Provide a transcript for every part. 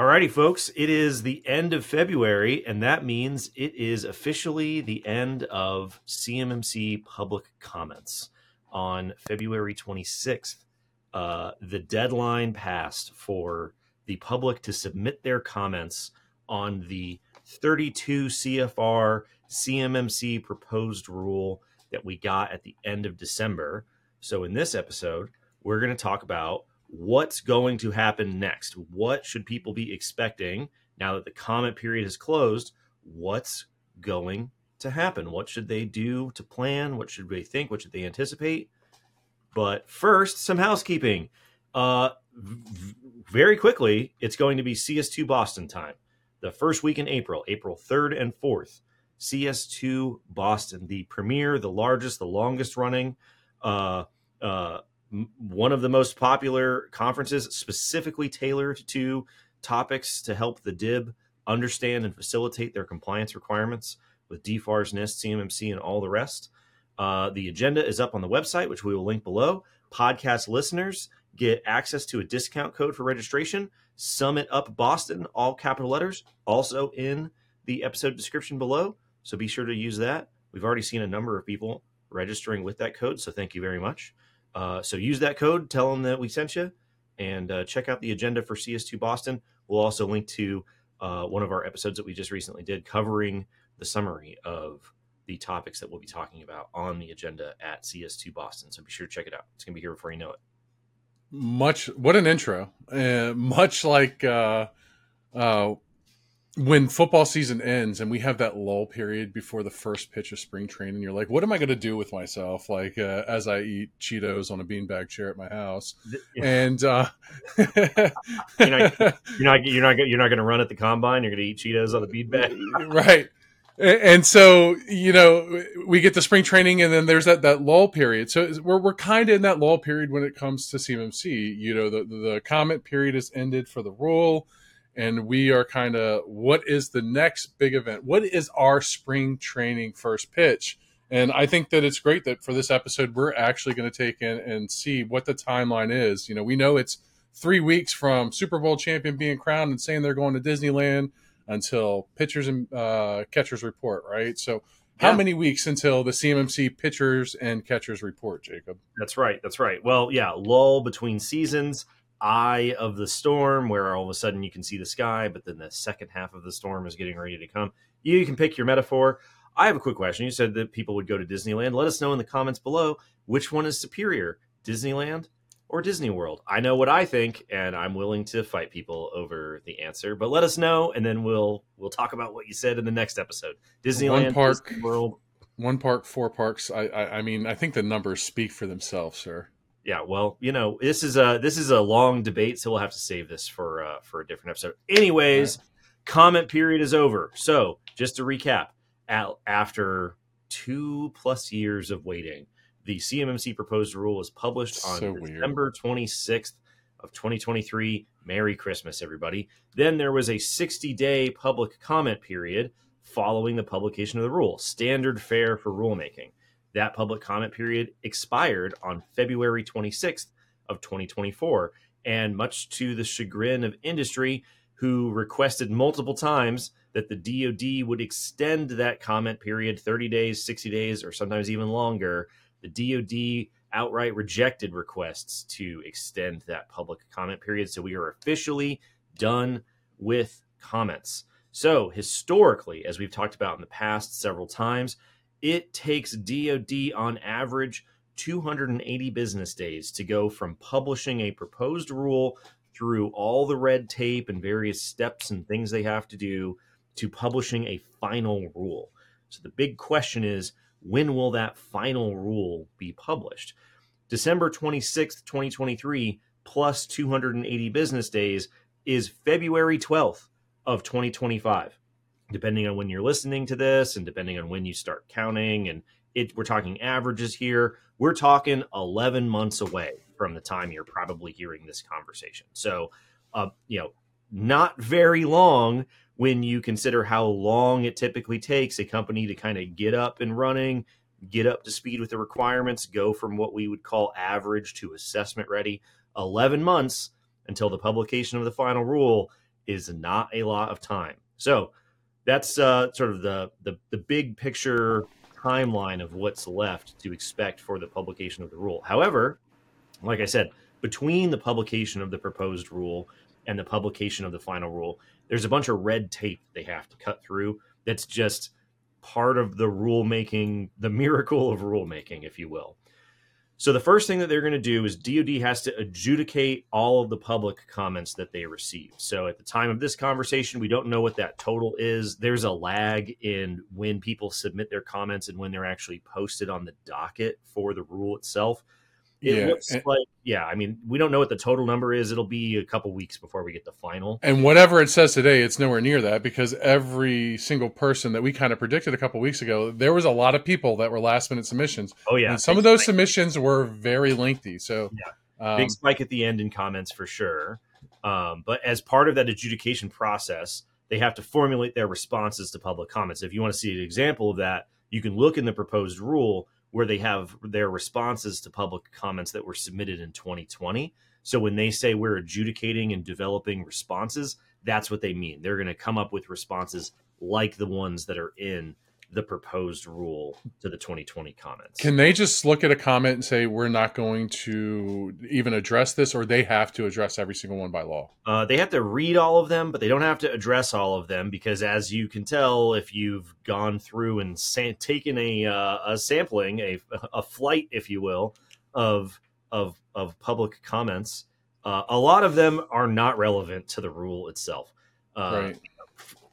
Alrighty, folks, it is the end of February, and that means it is officially the end of CMMC public comments on February 26th. Uh, the deadline passed for the public to submit their comments on the 32 CFR CMMC proposed rule that we got at the end of December. So, in this episode, we're going to talk about what's going to happen next. What should people be expecting now that the comment period is closed? What's going to happen? What should they do to plan? What should they think? What should they anticipate? But first, some housekeeping. Uh, v- very quickly, it's going to be CS2 Boston time. The first week in April, April 3rd and 4th. CS2 Boston, the premier, the largest, the longest running, uh, uh, one of the most popular conferences, specifically tailored to topics to help the DIB understand and facilitate their compliance requirements with DFARS, NIST, CMMC, and all the rest. Uh, the agenda is up on the website, which we will link below. Podcast listeners get access to a discount code for registration. Summit Up Boston, all capital letters, also in the episode description below. So be sure to use that. We've already seen a number of people registering with that code, so thank you very much. Uh, so use that code, tell them that we sent you, and uh, check out the agenda for CS2 Boston. We'll also link to uh, one of our episodes that we just recently did covering the summary of the topics that we'll be talking about on the agenda at CS2 Boston. So be sure to check it out. It's going to be here before you know it. Much, what an intro. Uh, much like uh, uh, when football season ends and we have that lull period before the first pitch of spring training, you're like, what am I going to do with myself? Like, uh, as I eat Cheetos on a beanbag chair at my house. Yeah. And, uh, you're not, you're not, you're not, you're not going to run at the combine. You're going to eat Cheetos on the beanbag. right. And so, you know, we get the spring training and then there's that, that lull period. So we're, we're kind of in that lull period when it comes to CMMC. You know, the, the comment period has ended for the rule and we are kind of what is the next big event? What is our spring training first pitch? And I think that it's great that for this episode, we're actually going to take in and see what the timeline is. You know, we know it's three weeks from Super Bowl champion being crowned and saying they're going to Disneyland until pitchers and uh, catchers report, right? So, how yeah. many weeks until the CMMC pitchers and catchers report, Jacob? That's right. That's right. Well, yeah, lull between seasons eye of the storm where all of a sudden you can see the sky, but then the second half of the storm is getting ready to come. You can pick your metaphor. I have a quick question. You said that people would go to Disneyland. Let us know in the comments below which one is superior, Disneyland or Disney World. I know what I think, and I'm willing to fight people over the answer. But let us know, and then we'll we'll talk about what you said in the next episode. Disneyland, one park, Disney World, one park, four parks. I, I I mean, I think the numbers speak for themselves, sir yeah, well, you know, this is a this is a long debate, so we'll have to save this for uh, for a different episode. Anyways, right. comment period is over. So, just to recap, at, after two plus years of waiting, the CMMC proposed rule was published on so December twenty sixth of twenty twenty three. Merry Christmas, everybody! Then there was a sixty day public comment period following the publication of the rule, standard fare for rulemaking. That public comment period expired on February 26th of 2024, and much to the chagrin of industry, who requested multiple times that the DoD would extend that comment period 30 days, 60 days, or sometimes even longer. The DoD outright rejected requests to extend that public comment period. So we are officially done with comments. So, historically, as we've talked about in the past several times, it takes DoD on average 280 business days to go from publishing a proposed rule through all the red tape and various steps and things they have to do to publishing a final rule. So the big question is when will that final rule be published? December 26th, 2023 plus 280 business days is February 12th of 2025 depending on when you're listening to this and depending on when you start counting and it we're talking averages here we're talking 11 months away from the time you're probably hearing this conversation so uh, you know not very long when you consider how long it typically takes a company to kind of get up and running get up to speed with the requirements go from what we would call average to assessment ready 11 months until the publication of the final rule is not a lot of time. So that's uh, sort of the, the the big picture timeline of what's left to expect for the publication of the rule. However, like I said, between the publication of the proposed rule and the publication of the final rule, there's a bunch of red tape they have to cut through. That's just part of the rulemaking, the miracle of rulemaking, if you will. So the first thing that they're going to do is DoD has to adjudicate all of the public comments that they receive. So at the time of this conversation, we don't know what that total is. There's a lag in when people submit their comments and when they're actually posted on the docket for the rule itself. It Yeah, looks and- like yeah, I mean, we don't know what the total number is. It'll be a couple weeks before we get the final. And whatever it says today, it's nowhere near that because every single person that we kind of predicted a couple weeks ago, there was a lot of people that were last minute submissions. Oh yeah, and some of those spike- submissions were very lengthy. So, um, big spike at the end in comments for sure. Um, but as part of that adjudication process, they have to formulate their responses to public comments. If you want to see an example of that, you can look in the proposed rule where they have their responses to public comments that were submitted in 2020. So when they say we're adjudicating and developing responses, that's what they mean. They're going to come up with responses like the ones that are in the proposed rule to the 2020 comments. can they just look at a comment and say, we're not going to even address this, or they have to address every single one by law? Uh, they have to read all of them, but they don't have to address all of them because, as you can tell, if you've gone through and sa- taken a, uh, a sampling, a, a flight, if you will, of of of public comments, uh, a lot of them are not relevant to the rule itself. Uh, right.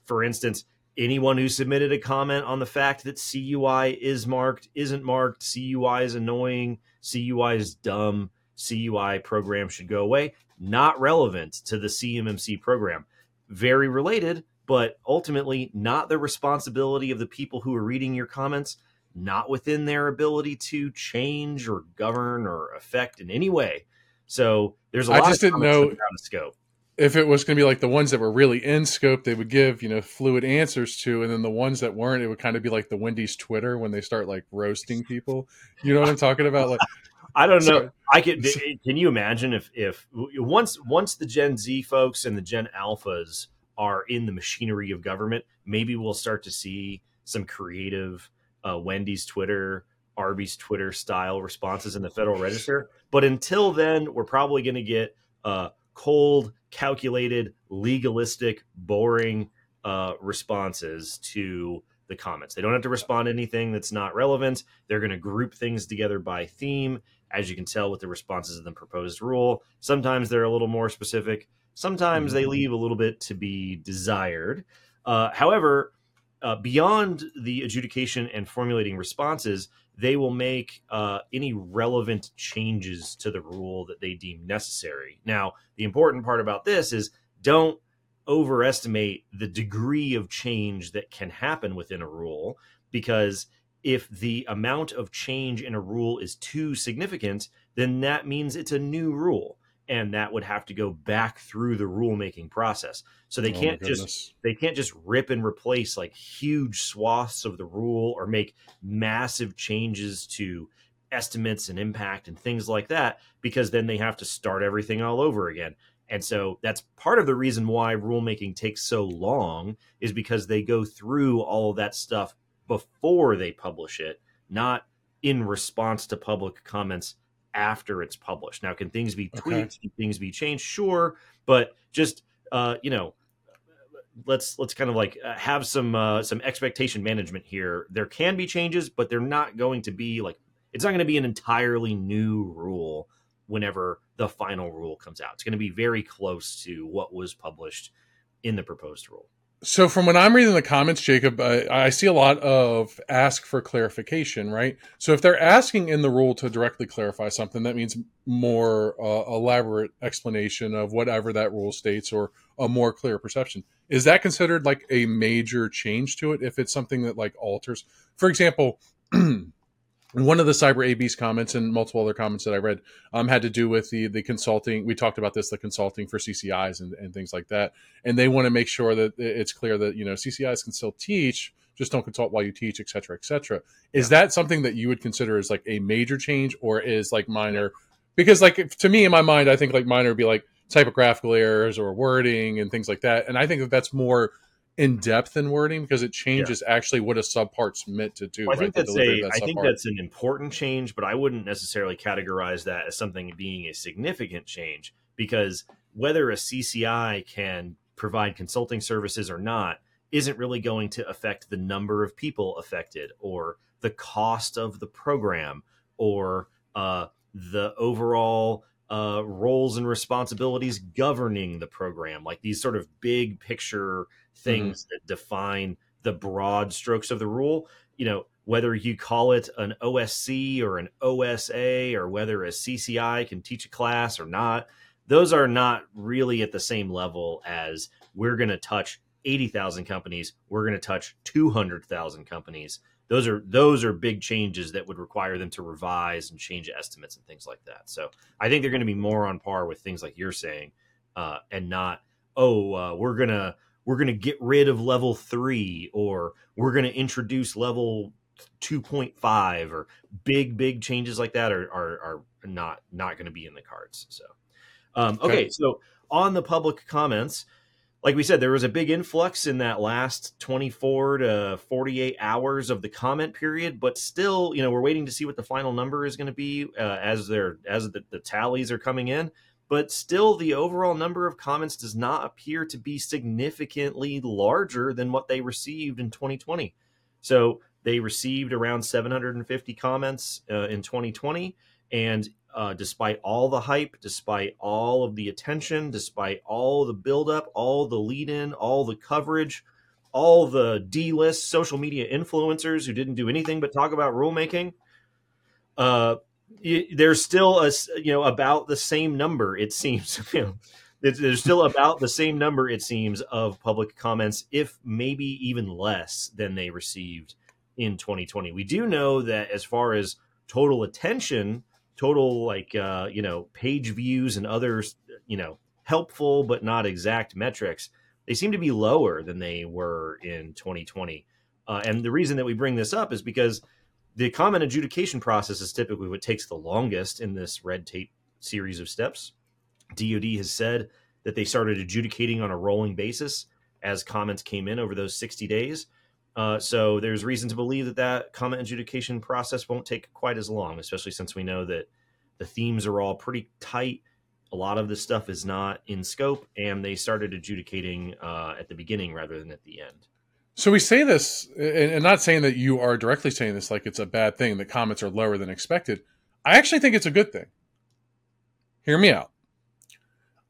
For instance, anyone who submitted a comment on the fact that CUI is marked isn't marked, CUI is annoying, CUI is dumb, CUI program should go away, not relevant to the CMMC program. Very related, but ultimately not the responsibility of the people who are reading your comments, not within their ability to change or govern or affect in any way. So there's a lot just of didn't know- of scope. If it was going to be like the ones that were really in scope, they would give, you know, fluid answers to, and then the ones that weren't, it would kind of be like the Wendy's Twitter when they start like roasting people. You know what I'm talking about? Like, I don't know. So- I can. so- Can you imagine if if once once the Gen Z folks and the Gen Alphas are in the machinery of government, maybe we'll start to see some creative uh, Wendy's Twitter, Arby's Twitter style responses in the Federal Register. But until then, we're probably going to get uh, cold, calculated, legalistic, boring uh, responses to the comments. They don't have to respond to anything that's not relevant. They're going to group things together by theme, as you can tell with the responses of the proposed rule. Sometimes they're a little more specific. Sometimes they leave a little bit to be desired. Uh, however, uh, beyond the adjudication and formulating responses, they will make uh, any relevant changes to the rule that they deem necessary. Now, the important part about this is don't overestimate the degree of change that can happen within a rule because if the amount of change in a rule is too significant, then that means it's a new rule. And that would have to go back through the rulemaking process. So they oh can't just they can't just rip and replace like huge swaths of the rule or make massive changes to estimates and impact and things like that because then they have to start everything all over again. And so that's part of the reason why rulemaking takes so long is because they go through all of that stuff before they publish it, not in response to public comments after it's published. Now, can things be Okay. tweaked? Can things be changed? Sure, but just uh, you know, let's let's kind of like uh, have some uh, some expectation management here. There can be changes, but they're not going to be like it's not going to be an entirely new rule whenever the final rule comes out. It's going to be very close to what was published in the proposed rule. So from when I'm reading the comments, Jacob, uh, I see a lot of ask for clarification, right? So if they're asking in the rule to directly clarify something, that means more uh, elaborate explanation of whatever that rule states or a more clear perception. Is that considered like a major change to it if it's something that like alters? For example, one of the cyber AB's comments and multiple other comments that I read um, had to do with the the consulting. We talked about this, the consulting for CCIs and, and things like that and they want to make sure that it's clear that you know CCIs can still teach, just don't consult while you teach, et cetera, et cetera. Is that something that you would consider as like a major change, or is like minor? Because like if- to me in my mind, I think like minor would be like typographical errors or wording and things like that. And I think that that's more in depth in wording because it changes yeah. actually what a subpart's meant to do. Well, I think right? that's a. That I think that's an important change, but I wouldn't necessarily categorize that as something being a significant change because whether a CCI can provide consulting services or not isn't really going to affect the number of people affected or the cost of the program or uh, the overall uh, roles and responsibilities governing the program, like these sort of big picture things mm-hmm. that define the broad strokes of the rule. You know, whether you call it an OSC or an OSA or whether a CCI can teach a class or not, those are not really at the same level as we're going to touch 80,000 companies, we're going to touch 200,000 companies those are those are big changes that would require them to revise and change estimates and things like that. So I think they're going to be more on par with things like you're saying, uh, and not oh uh, we're gonna we're gonna get rid of level three or we're gonna introduce level 2.5 or big big changes like that are are, are not not going to be in the cards. So um, okay, okay, so on the public comments like we said, there was a big influx in that last 24 to 48 hours of the comment period, but still, you know, we're waiting to see what the final number is going to be uh, as they're as the, the tallies are coming in. But still, the overall number of comments does not appear to be significantly larger than what they received in 2020. So they received around 750 comments uh, in 2020, and uh, despite all the hype, despite all of the attention, despite all the buildup, all the lead in, all the coverage, all the D list social media influencers who didn't do anything but talk about rulemaking, uh, there's still a you know about the same number it seems. there's still about the same number it seems of public comments, if maybe even less than they received in 2020. We do know that as far as total attention total like uh, you know page views and others you know helpful but not exact metrics they seem to be lower than they were in 2020 uh, and the reason that we bring this up is because the comment adjudication process is typically what takes the longest in this red tape series of steps. Dod has said that they started adjudicating on a rolling basis as comments came in over those 60 days uh, so there's reason to believe that that comment adjudication process won't take quite as long, especially since we know that the themes are all pretty tight. A lot of this stuff is not in scope, and they started adjudicating uh, at the beginning rather than at the end. So we say this, and not saying that you are directly saying this like it's a bad thing that comments are lower than expected. I actually think it's a good thing. Hear me out.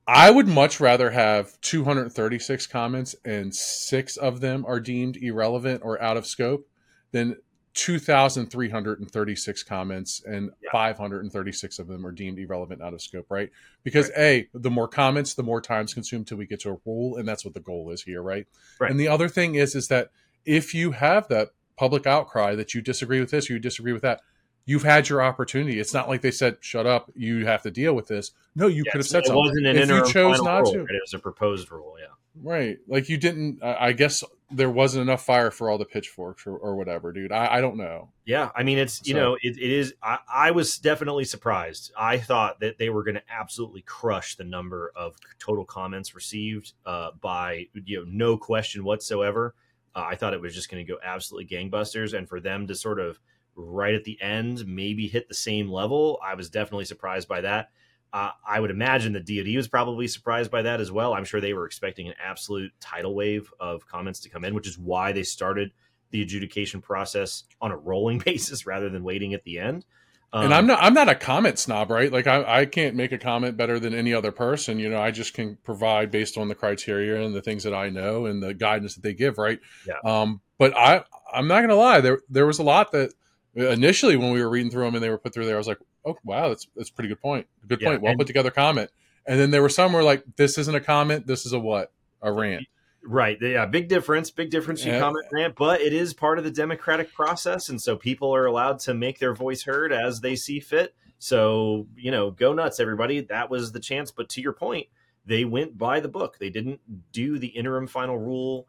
I would much rather have 236 comments and six of them are deemed irrelevant or out of scope than 2,336 comments and yeah. 536 of them are deemed irrelevant out of scope, right? Because right. A, the more comments, the more time's consumed till we get to a rule, and that's what the goal is here, right? right? And the other thing is, is that if you have that public outcry that you disagree with this or you disagree with that, you've had your opportunity. It's not like they said, "Shut up, you have to deal with this." No, you yes, could have said it something. Wasn't an if you chose not rule, to. It was a proposed rule, yeah. Right, like you didn't. I guess there wasn't enough fire for all the pitchforks or, or whatever, dude. I, I, don't know. Yeah, I mean, it's you so. know, it, it is. I, I was definitely surprised. I thought that they were going to absolutely crush the number of total comments received uh, by you know no question whatsoever. Uh, I thought it was just going to go absolutely gangbusters, and for them to sort of right at the end, maybe hit the same level. I was definitely surprised by that. Uh, I would imagine the DoD was probably surprised by that as well. I'm sure they were expecting an absolute tidal wave of comments to come in, which is why they started the adjudication process on a rolling basis rather than waiting at the end. Um, and I'm not I'm not a comment snob, right? Like I, I can't make a comment better than any other person. You know, I just can provide based on the criteria and the things that I know and the guidance that they give, right? Yeah. Um, but I I'm not gonna lie, there there was a lot that initially when we were reading through them and they were put through there, I was like, oh wow, that's that's a pretty good point. Good yeah, point. Well put together comment. And then there were some where like, this isn't a comment. This is a what? A rant. Right. Yeah. Big difference. Big difference You yeah. comment rant, but it is part of the democratic process, and so people are allowed to make their voice heard as they see fit. So you know, go nuts, everybody. That was the chance. But to your point, they went by the book. They didn't do the interim final rule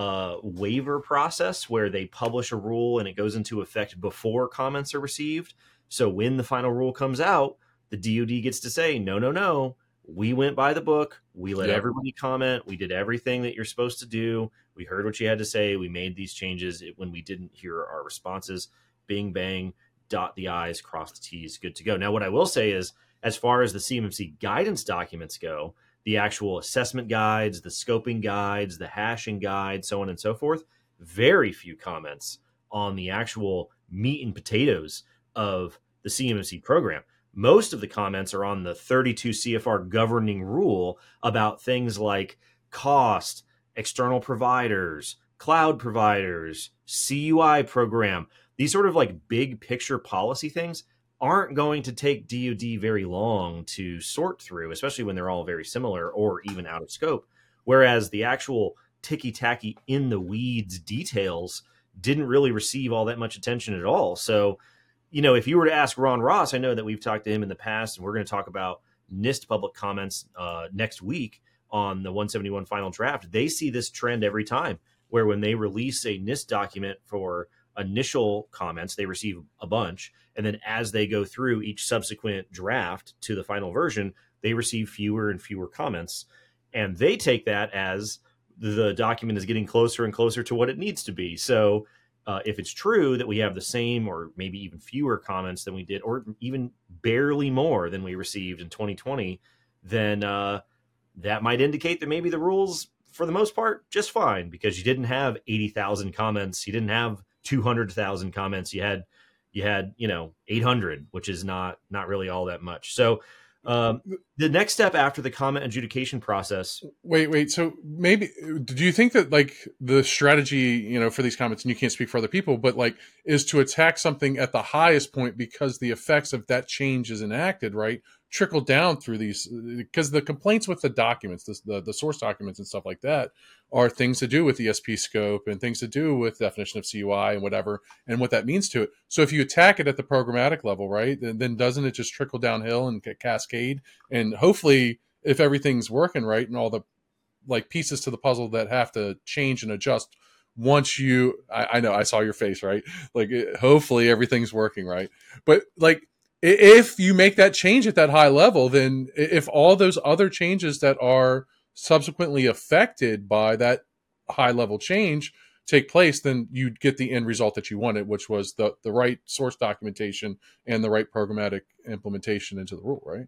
uh, waiver process where they publish a rule and it goes into effect before comments are received. So when the final rule comes out, the DoD gets to say, no, no, no, we went by the book. We let Yep. everybody comment. We did everything that you're supposed to do. We heard what you had to say. We made these changes It- when we didn't hear our responses. Bing bang, dot the i's, cross the t's, good to go. Now, what I will say is, as far as the CMMC guidance documents go, the actual assessment guides, the scoping guides, the hashing guides, so on and so forth, very few comments on the actual meat and potatoes of the CMMC program. Most of the comments are on the 32 CFR governing rule about things like cost, external providers, cloud providers, CUI program. These sort of like big picture policy things aren't going to take DoD very long to sort through, especially when they're all very similar or even out of scope. Whereas the actual ticky tacky in the weeds details didn't really receive all that much attention at all. So, you know, if you were to ask Ron Ross, I know that we've talked to him in the past, and we're going to talk about NIST public comments uh, next week on the 171 final draft. They see this trend every time, where when they release a NIST document for initial comments, they receive a bunch, and then as they go through each subsequent draft to the final version, they receive fewer and fewer comments, and they take that as the document is getting closer and closer to what it needs to be. So uh, if it's true that we have the same or maybe even fewer comments than we did, or even barely more than we received in 2020, then uh, that might indicate that maybe the rules, for the most part, just fine because you didn't have 80,000 comments, you didn't have 200,000 comments, you had you had you know 800, which is not not really all that much. So um, the next step after the comment adjudication process Wait, wait. So maybe do you think that like the strategy, you know, for these comments, and you can't speak for other people, but like is to attack something at the highest point because the effects of that change is enacted, right? Trickle down through these because the complaints with the documents, the, the the source documents and stuff like that, are things to do with ESP scope and things to do with definition of CUI and whatever, and what that means to it. So if you attack it at the programmatic level, right, then, then doesn't it just trickle downhill and ca- cascade? And hopefully, if everything's working right and all the like pieces to the puzzle that have to change and adjust once you I, I know i saw your face right like it, hopefully everything's working right but like if you make that change at that high level then if all those other changes that are subsequently affected by that high level change take place then you'd get the end result that you wanted which was the the right source documentation and the right programmatic implementation into the rule right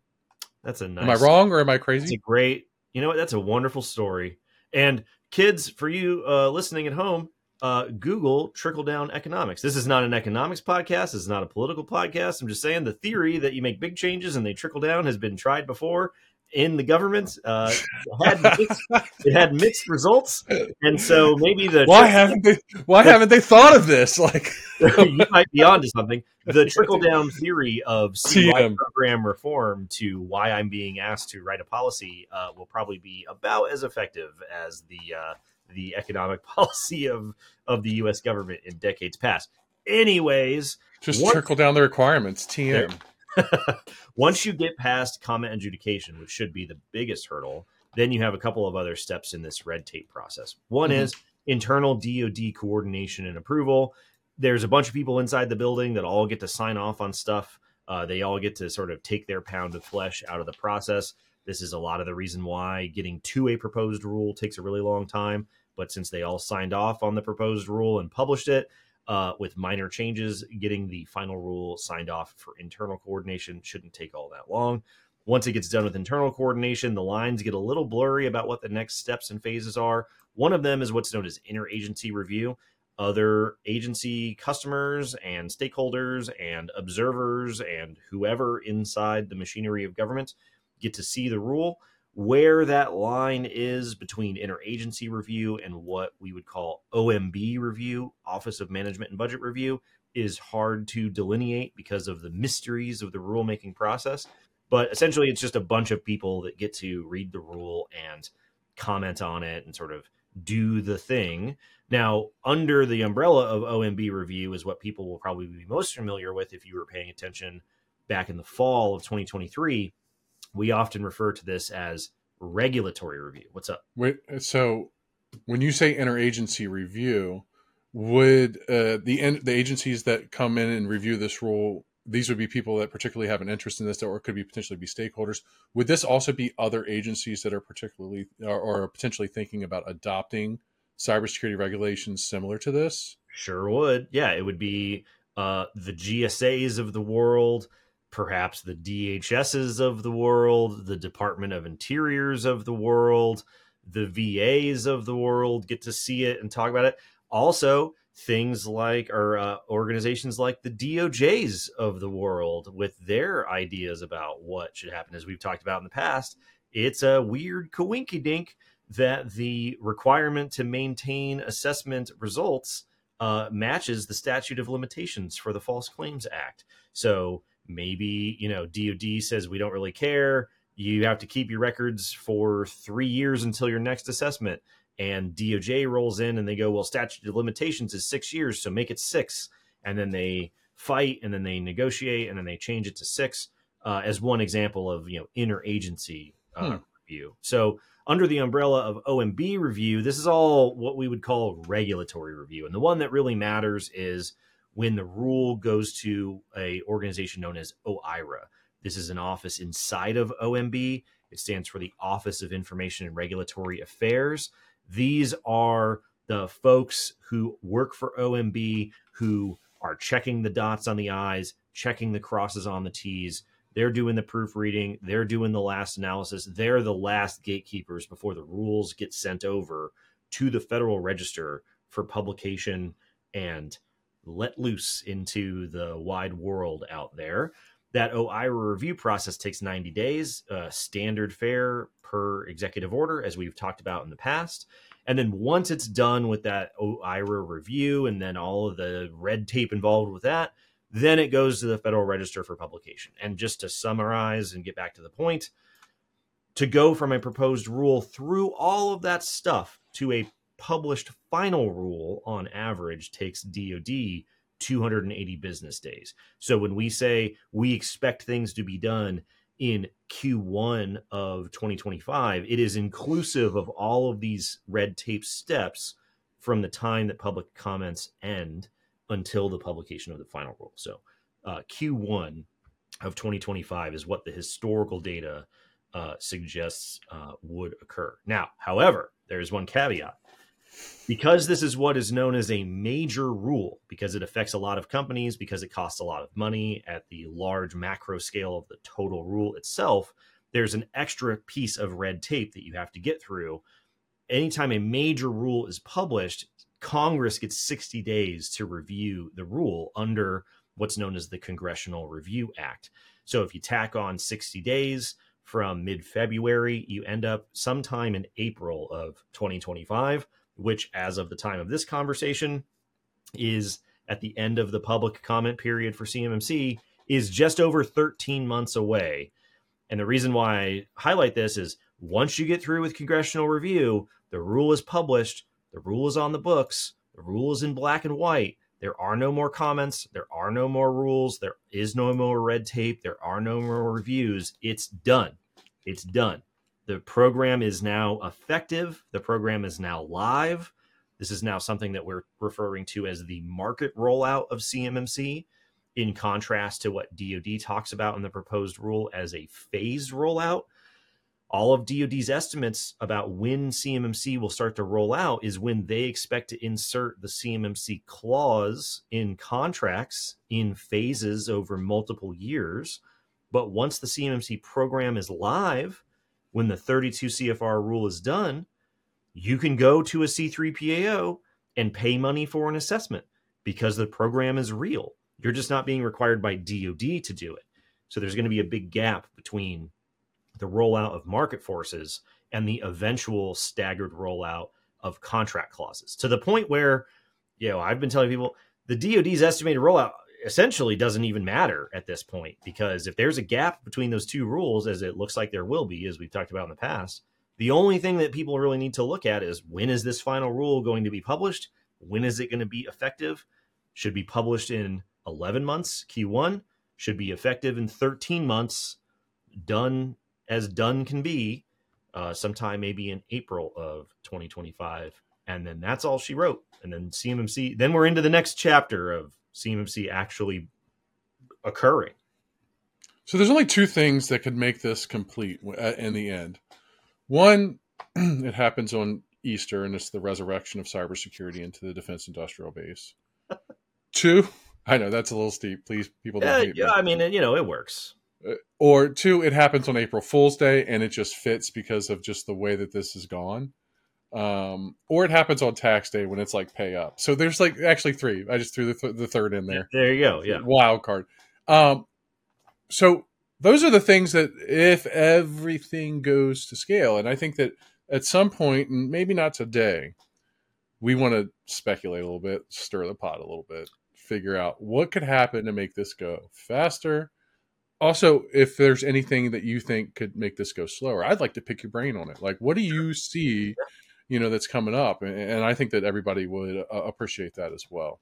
that's a nice am i wrong or am i It's crazy a great, you know what? That's a wonderful story. And kids, for you uh, listening at home, uh, Google trickle down economics. This is not an economics podcast. This is not a political podcast. I'm just saying the theory that you make big changes and they trickle down has been tried before in the government. Uh, it, had mixed, it had mixed results, and so maybe the why haven't they why haven't they thought of this like you might be onto something. The trickle down theory of CUI program reform to why I'm being asked to write a policy uh, will probably be about as effective as the uh, the economic policy of of the U.S. government in decades past. Anyways, just What- trickle down the requirements tm once you get past comment adjudication, which should be the biggest hurdle, then you have a couple of other steps in this red tape process. One Mhm. is internal DoD coordination and approval. There's a bunch of people inside the building that all get to sign off on stuff. Uh, they all get to sort of take their pound of flesh out of the process. This is a lot of the reason why getting to a proposed rule takes a really long time. But since they all signed off on the proposed rule and published it, uh, with minor changes, getting the final rule signed off for internal coordination shouldn't take all that long. Once it gets done with internal coordination, the lines get a little blurry about what the next steps and phases are. One of them is what's known as interagency review. Other agency customers and stakeholders and observers and whoever inside the machinery of government get to see the rule. Where that line is between interagency review and what we would call OMB review, Office of Management and Budget Review, is hard to delineate because of the mysteries of the rulemaking process. But essentially, it's just a bunch of people that get to read the rule and comment on it and sort of do the thing. Now, under the umbrella of OMB review is what people will probably be most familiar with if you were paying attention back in the fall of 2023. We often refer to this as regulatory review. What's up? Wait, so when you say interagency review would uh, the the agencies that come in and review this rule these would be people that particularly have an interest in this or could be potentially be stakeholders would this also be other agencies that are particularly or, or potentially thinking about adopting cybersecurity regulations similar to this sure would yeah it would be uh, the gsas of the world perhaps the dhs's of the world the department of interiors of the world the vas of the world get to see it and talk about it also things like or uh, organizations like the DOJs of the world with their ideas about what should happen. As we've talked about in the past, it's a weird coinky dink that the requirement to maintain assessment results uh, matches the statute of limitations for the False Claims Act. So maybe, you know, DOD says we don't really care. You have to keep your records for three years until your next assessment and DOJ rolls in and they go, well, statute of limitations is six years, so make it six. And then they fight and then they negotiate and then they change it to six uh, as one example of you know interagency uh, hmm. review. So under the umbrella of OMB review, this is all what we would call regulatory review, and the one that really matters is when the rule goes to a organization known as OIRA. This is an office inside of OMB. It stands for the Office of Information and Regulatory Affairs. These are the folks who work for OMB who are checking the dots on the I's, checking the crosses on the T's. They're doing the proofreading, they're doing the last analysis. They're the last gatekeepers before the rules get sent over to the Federal Register for publication and let loose into the wide world out there. That OIRA review process takes 90 days, uh, standard fare per executive order, as we've talked about in the past. And then once it's done with that OIRA review and then all of the red tape involved with that, then it goes to the Federal Register for publication. And just to summarize and get back to the point, to go from a proposed rule through all of that stuff to a published final rule on average takes DoD 280 business days. So when we say we expect things to be done in Q1 of 2025, it is inclusive of all of these red tape steps from the time that public comments end until the publication of the final rule. So uh, Q1 of 2025 is what the historical data uh, suggests uh, would occur. Now, however, there's one caveat because this is what is known as a major rule, because it affects a lot of companies, because it costs a lot of money at the large macro scale of the total rule itself, there's an extra piece of red tape that you have to get through. Anytime a major rule is published, Congress gets 60 days to review the rule under what's known as the Congressional Review Act. So if you tack on 60 days from mid February, you end up sometime in April of 2025 which, as of the time of this conversation, is at the end of the public comment period for CMMC, is just over 13 months away. And the reason why I highlight this is once you get through with congressional review, the rule is published, the rule is on the books, the rule is in black and white. There are no more comments, there are no more rules, there is no more red tape, there are no more reviews. It's done. It's done. The program is now effective. The program is now live. This is now something that we're referring to as the market rollout of CMMC, in contrast to what DoD talks about in the proposed rule as a phased rollout. All of DoD's estimates about when CMMC will start to roll out is when they expect to insert the CMMC clause in contracts in phases over multiple years. But once the CMMC program is live, when the 32 CFR rule is done, you can go to a C3PAO and pay money for an assessment because the program is real. You're just not being required by DoD to do it. So there's going to be a big gap between the rollout of market forces and the eventual staggered rollout of contract clauses to the point where, you know, I've been telling people the DoD's estimated rollout essentially doesn't even matter at this point because if there's a gap between those two rules, as it looks like there will be, as we've talked about in the past, the only thing that people really need to look at is when is this final rule going to be published? When is it going to be effective? Should be published in 11 months, Q1, should be effective in 13 months, done as done can be, uh, sometime maybe in April of 2025. And then that's all she wrote. And then CMMC, then we're into the next chapter of CMMC actually occurring. So there's only two things that could make this complete in the end. One, it happens on Easter, and it's the resurrection of cybersecurity into the defense industrial base. two, I know that's a little steep. Please, people don't. Yeah, yeah I mean, you know, it works. Uh, or two, it happens on April Fool's Day, and it just fits because of just the way that this has gone. Um, or it happens on tax day when it's like pay up. So there's like actually three. I just threw the, th- the third in there. There you go. Yeah, wild card. Um, so those are the things that if everything goes to scale, and I think that at some point, and maybe not today, we want to speculate a little bit, stir the pot a little bit, figure out what could happen to make this go faster. Also, if there's anything that you think could make this go slower, I'd like to pick your brain on it. Like, what do you see you know that's coming up and, and i think that everybody would uh, appreciate that as well.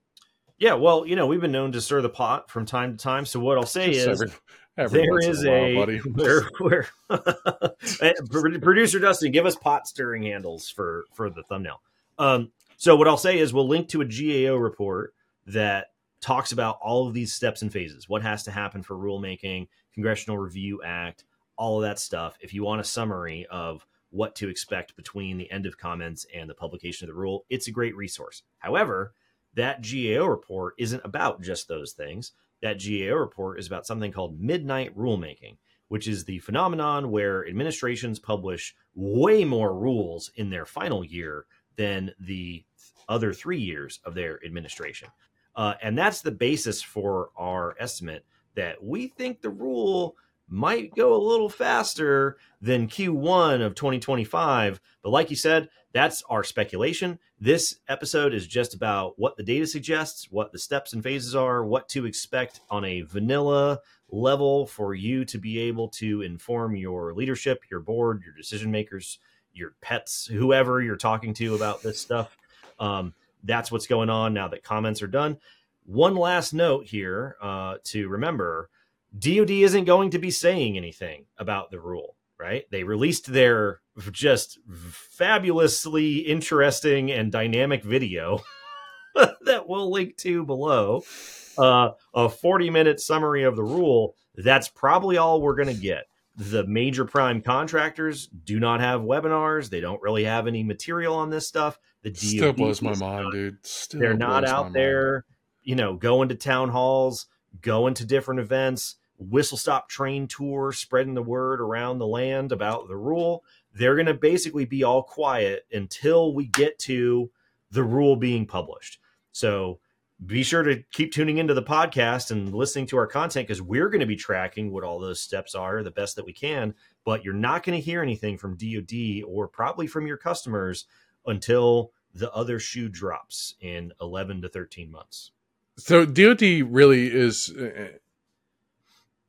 Yeah well you know we've been known to stir the pot from time to time so what i'll say Just is every, every there is a, while, where, where eh, producer dustin give us pot stirring handles for for the thumbnail. Um so what i'll say is we'll link to a gao report that talks about all of these steps and phases what has to happen for rulemaking congressional review act all of that stuff. If you want a summary of what to expect between the end of comments and the publication of the rule, it's a great resource. However, that GAO report isn't about just those things. That GAO report is about something called midnight rulemaking, which is the phenomenon where administrations publish way more rules in their final year than the other three years of their administration. Uh, and that's the basis for our estimate that we think the rule might go a little faster than Q1 of 2025. But like you said, that's our speculation. This episode is just about what the data suggests, what the steps and phases are, what to expect on a vanilla level for you to be able to inform your leadership, your board, your decision makers, your pets, whoever you're talking to about this stuff. Um, that's what's going on now that comments are done. One last note here uh, to remember DoD isn't going to be saying anything about the rule, right? They released their just fabulously interesting and dynamic video that we'll link to below. Uh, a 40 minute summary of the rule. That's probably all we're going to get. The major prime contractors do not have webinars. They don't really have any material on this stuff. The DoD still blows my mind, dude. Still they're not out there, mind. you know, going to town halls, going to different events whistle stop train tour spreading the word around the land about the rule. They're going to basically be all quiet until we get to the rule being published. So be sure to keep tuning into the podcast and listening to our content because we're going to be tracking what all those steps are the best that we can. But you're not going to hear anything from dod or probably from your customers until the other shoe drops in 11 to 13 months. So dod really is uh,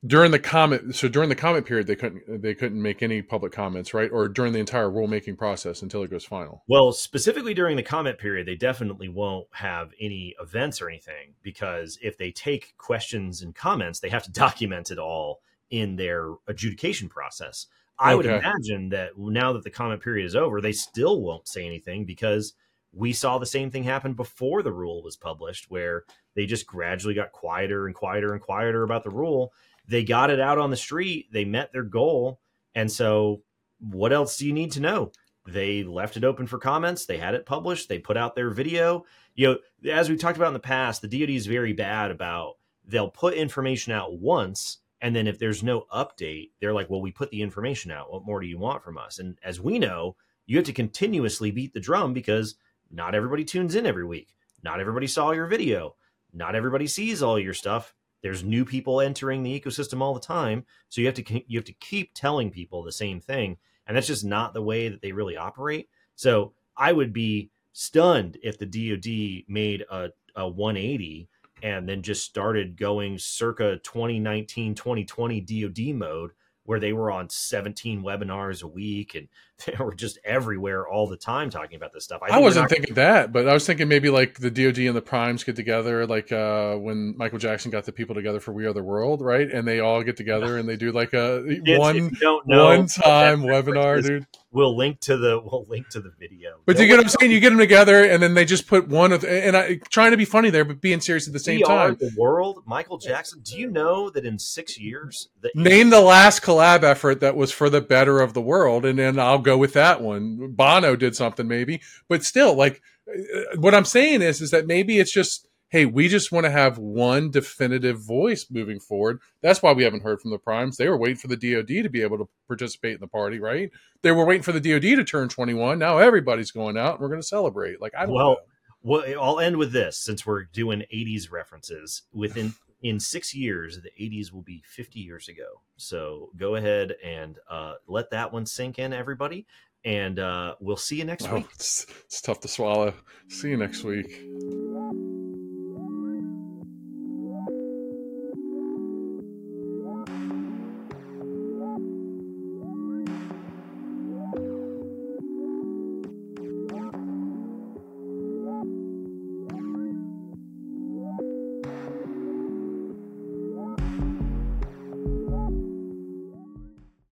during the comment so during the comment period they couldn't they couldn't make any public comments right? Or during the entire rulemaking process until it goes final. Well specifically during the comment period they definitely won't have any events or anything because if they take questions and comments they have to document it all in their adjudication process. I okay. would imagine that now that the comment period is over they still won't say anything because we saw the same thing happen before the rule was published where they just gradually got quieter and quieter and quieter about the rule they got it out on the street, they met their goal. And so, what else do you need to know? They left it open for comments, they had it published, they put out their video. You know, as we talked about in the past, the DoD is very bad about they'll put information out once and then if there's no update they're like well we put the information out. What more do you want from us? And as we know you have to continuously beat the drum because not everybody tunes in every week. Not everybody saw your video. Not everybody sees all your stuff there's new people entering the ecosystem all the time so you have to you have to keep telling people the same thing and that's just not the way that they really operate. So i would be stunned if the dod made a, a 180 and then just started going circa 2019 2020 dod mode where they were on 17 webinars a week and they were just everywhere all the time talking about this stuff. I, I wasn't thinking that, but I was thinking maybe like the DoD and the primes get together, like uh, when Michael Jackson got the people together for We Are the World, right? And they all get together and they do like a one one time webinar, dude. we'll link to the we'll link to the video. But do you get what I'm saying? You get them together, and then they just put one of and I trying to be funny there, but being serious at the same we time. the world, Michael Jackson. Do you know that in six years, the name the last collab effort that was for the better of the world, and then I'll go with that one. Bono did something maybe, but still, like uh, what I'm saying is, is that maybe it's just hey, we just want to have one definitive voice moving forward. That's why we haven't heard from the primes. They were waiting for the DoD to be able to participate in the party, right? They were waiting for the DoD to turn 21. Now everybody's going out and we're going to celebrate. Like I don't well, know. Well, I'll end with this since we're doing 80s references. Within in six years, the 80s will be 50 years ago. So go ahead and uh, let that one sink in, everybody. And uh, we'll see you next Oh, week. it's, it's tough to swallow. See you next week.